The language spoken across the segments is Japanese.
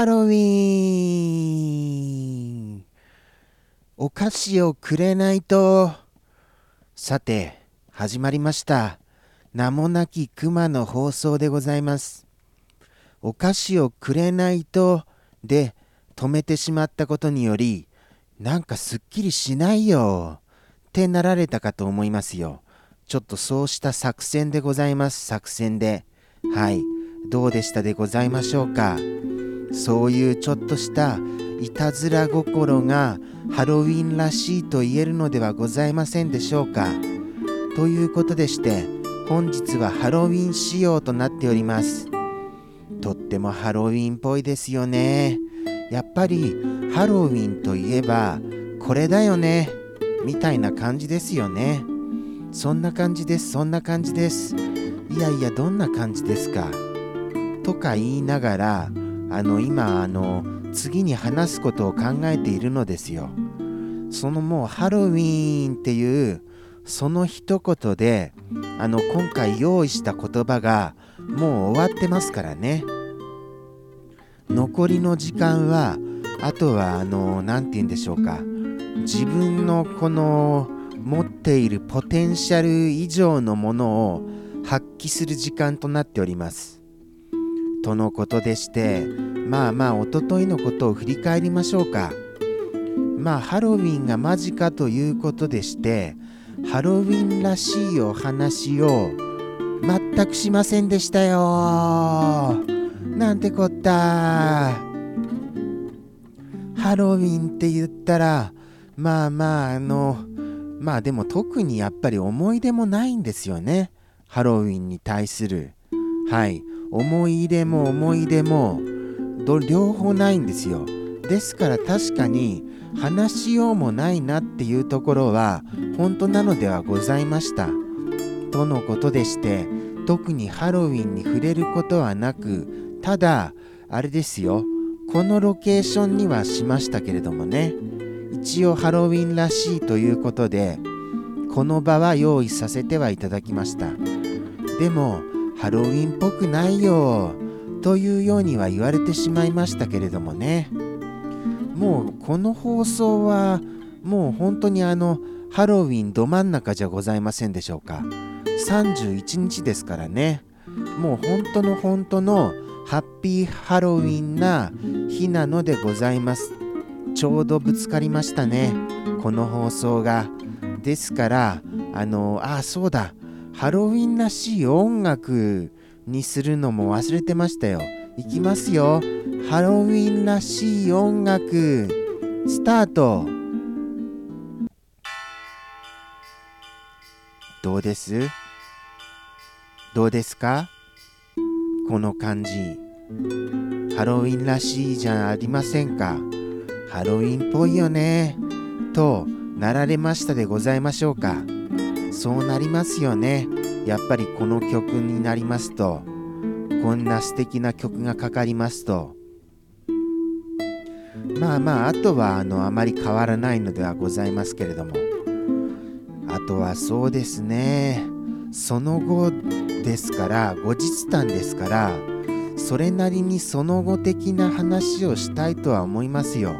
ハロウィンお菓子をくれないと。さて、始まりました。名もなき熊の放送でございます。お菓子をくれないとで止めてしまったことにより、なんかすっきりしないよってなられたかと思いますよ。ちょっとそうした作戦でございます。作戦で。はい。どうでしたでございましょうか？そういうちょっとしたいたずら心がハロウィンらしいと言えるのではございませんでしょうか。ということでして本日はハロウィン仕様となっております。とってもハロウィンっぽいですよね。やっぱりハロウィンといえばこれだよねみたいな感じですよね。そんな感じです、そんな感じです。いやいや、どんな感じですか。とか言いながら、あの今あの次に話すことを考えているのですよ。そのもうハロウィーンっていうその一言であの今回用意した言葉がもう終わってますからね。残りの時間はあとはあの何て言うんでしょうか自分のこの持っているポテンシャル以上のものを発揮する時間となっております。とのことでしてまあまあおとといのことを振り返りましょうか。まあハロウィンが間近ということでしてハロウィンらしいお話を全くしませんでしたよ。なんてこった。ハロウィンって言ったらまあまああのまあでも特にやっぱり思い出もないんですよね。ハロウィンに対する。はい。思い入れも思い出も両方ないんですよ。ですから確かに話しようもないなっていうところは本当なのではございました。とのことでして特にハロウィンに触れることはなくただあれですよ。このロケーションにはしましたけれどもね。一応ハロウィンらしいということでこの場は用意させてはいただきました。でもハロウィンっぽくないよというようには言われてしまいましたけれどもね。もうこの放送はもう本当にあのハロウィンど真ん中じゃございませんでしょうか。31日ですからね。もう本当の本当のハッピーハロウィンな日なのでございます。ちょうどぶつかりましたねこの放送が。ですからあのあそうだ。ハロウィンらしい音楽にするのも忘れてましたよ。いきますよ。ハロウィンらしい音楽。スタート。どうです？どうですか？この感じ。ハロウィンらしいじゃありませんか？ハロウィンっぽいよね。となられましたでございましょうか。そうなりますよね。やっぱりこの曲になりますとこんな素敵な曲がかかりますと。まあまああとはあのあまり変わらないのではございますけれども。あとはそうですね。その後ですから後日談ですからそれなりにその後的な話をしたいとは思いますよ。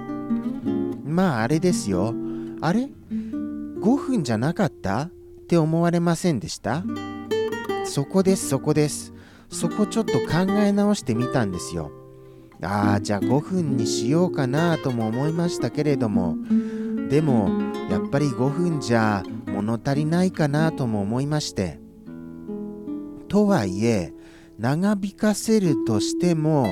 まああれですよ。あれ？5分じゃなかった？って思われませんでした？そこですそこです。そこちょっと考え直してみたんですよ。ああじゃあ5分にしようかなとも思いましたけれども。でもやっぱり5分じゃ物足りないかなとも思いまして。とはいえ長引かせるとしても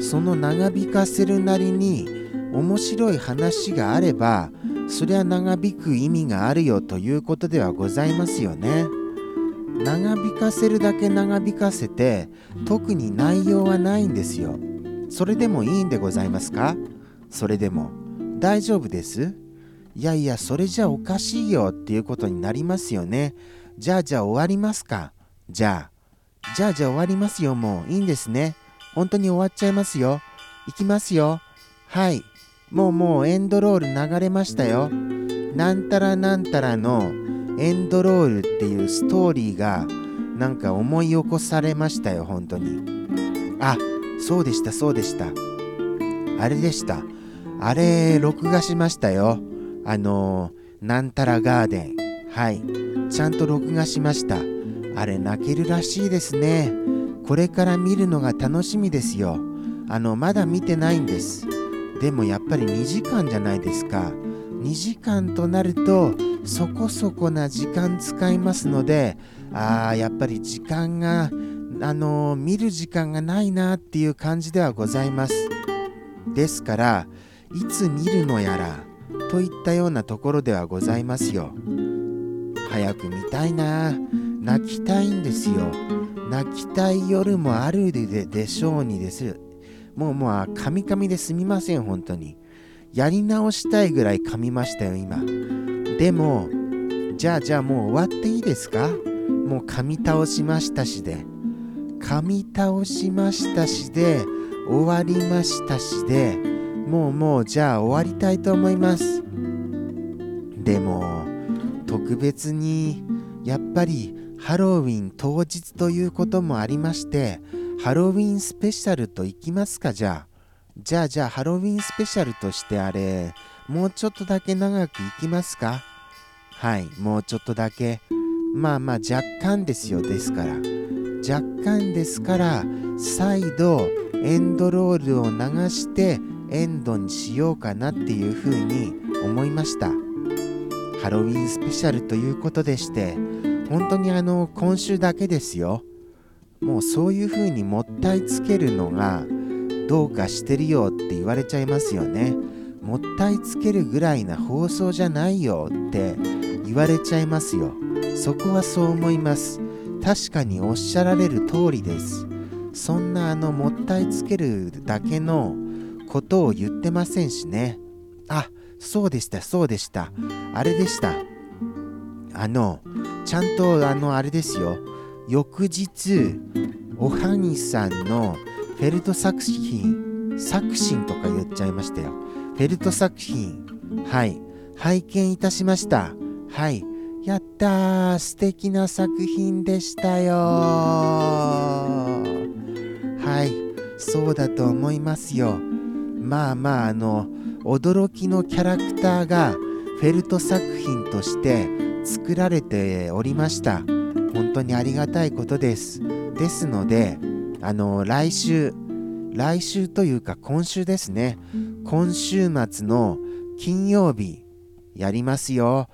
その長引かせるなりに面白い話があればそりゃ長引く意味があるよということではございますよね。長引かせるだけ長引かせて特に内容はないんですよ。それでもいいんでございますか？それでも大丈夫です？いやいやそれじゃおかしいよっていうことになりますよね。じゃあじゃあ終わりますか？じゃあじゃあじゃあ終わりますよもういいんですね。本当に終わっちゃいますよ。いきますよ。はい。もうもうエンドロール流れましたよ。なんたらなんたらのエンドロールっていうストーリーがなんか思い起こされましたよ、本当に。あ、そうでした、そうでした。あれでした。あれ、録画しましたよ。あのー、なんたらガーデン。はい。ちゃんと録画しました。あれ、泣けるらしいですね。これから見るのが楽しみですよ。あの、まだ見てないんです。でもやっぱり2時間じゃないですか。2時間となると、そこそこな時間使いますので、ああ、やっぱり時間が、あのー見る時間がないなっていう感じではございます。ですから、いつ見るのやら、といったようなところではございますよ。早く見たいな泣きたいんですよ。泣きたい夜もあるででしょうにです。もうもう、カミカミですみません、本当に。やり直したいぐらい噛みましたよ、今。でも、じゃあじゃあもう終わっていいですか？もう噛み倒しましたしで。噛み倒しましたしで、終わりましたしで、もうもうじゃあ終わりたいと思います。でも、特別に、やっぱりハロウィン当日ということもありまして、ハロウィンスペシャルといきますか、じゃあ。じゃあじゃあハロウィンスペシャルとしてあれ、もうちょっとだけ長くいきますか？はい、もうちょっとだけ。まあまあ若干ですよ、ですから。若干ですから、再度エンドロールを流してエンドにしようかなっていうふうに思いました。ハロウィンスペシャルということでして、本当にあの、今週だけですよ。もうそういうふうにもったいつけるのがどうかしてるよって言われちゃいますよね。もったいつけるぐらいな放送じゃないよって言われちゃいますよ。そこはそう思います。確かにおっしゃられる通りです。そんなあのもったいつけるだけのことを言ってませんしね。あ、そうでした、そうでした。あれでした。あの、ちゃんとあのあれですよ。翌日、おはぎさんのフェルト作品、作品とか言っちゃいましたよ。フェルト作品、はい、拝見いたしました。はい。やったー。素敵な作品でしたよはい。そうだと思いますよ。まあまああの驚きのキャラクターがフェルト作品として作られておりました。本当にありがたいことです。ですのであの来週来週というか今週ですね。今週末の金曜日やりますよ。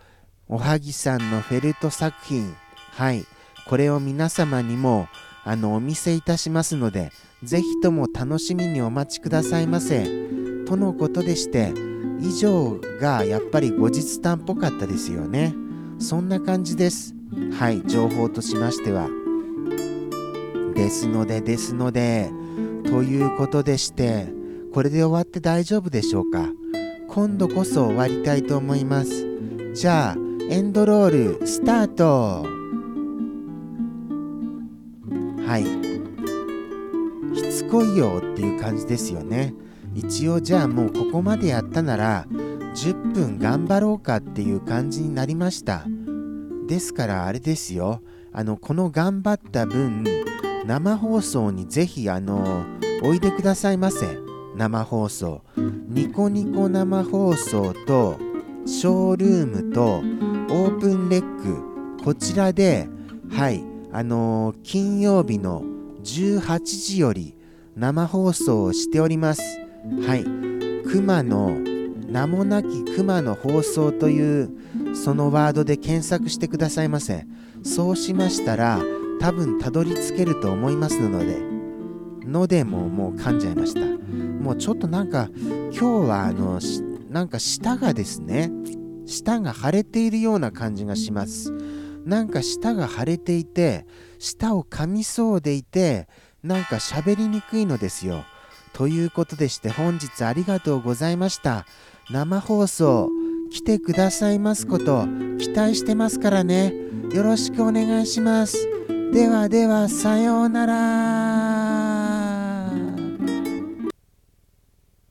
おはぎさんのフェルト作品。はい。これを皆様にもあのお見せいたしますのでぜひとも楽しみにお待ちくださいませ。とのことでして以上がやっぱり後日談っぽかったですよね。そんな感じです。はい情報としましてはですのでですのでということでしてこれで終わって大丈夫でしょうか？今度こそ終わりたいと思います。じゃあエンドロールスタート。はい。しつこいよっていう感じですよね。一応じゃあもうここまでやったなら10分頑張ろうかっていう感じになりました。ですからあれですよ。あのこの頑張った分生放送にぜひあのおいでくださいませ。生放送。ニコニコ生放送とショールームとオープンレックこちらではいあの金曜日の18時より生放送をしております。はい。熊の名もなき熊の放送というそのワードで検索してくださいませ。そうしましたら多分たどり着けると思いますのでのでももう噛んじゃいました。もうちょっとなんか今日はあのなんか舌がですね舌が腫れているような感じがします。なんか舌が腫れていて舌を噛みそうでいてなんか喋りにくいのですよ。ということでして本日ありがとうございました。生放送。来てくださいますこと期待してますからね。よろしくお願いします。ではではさようなら。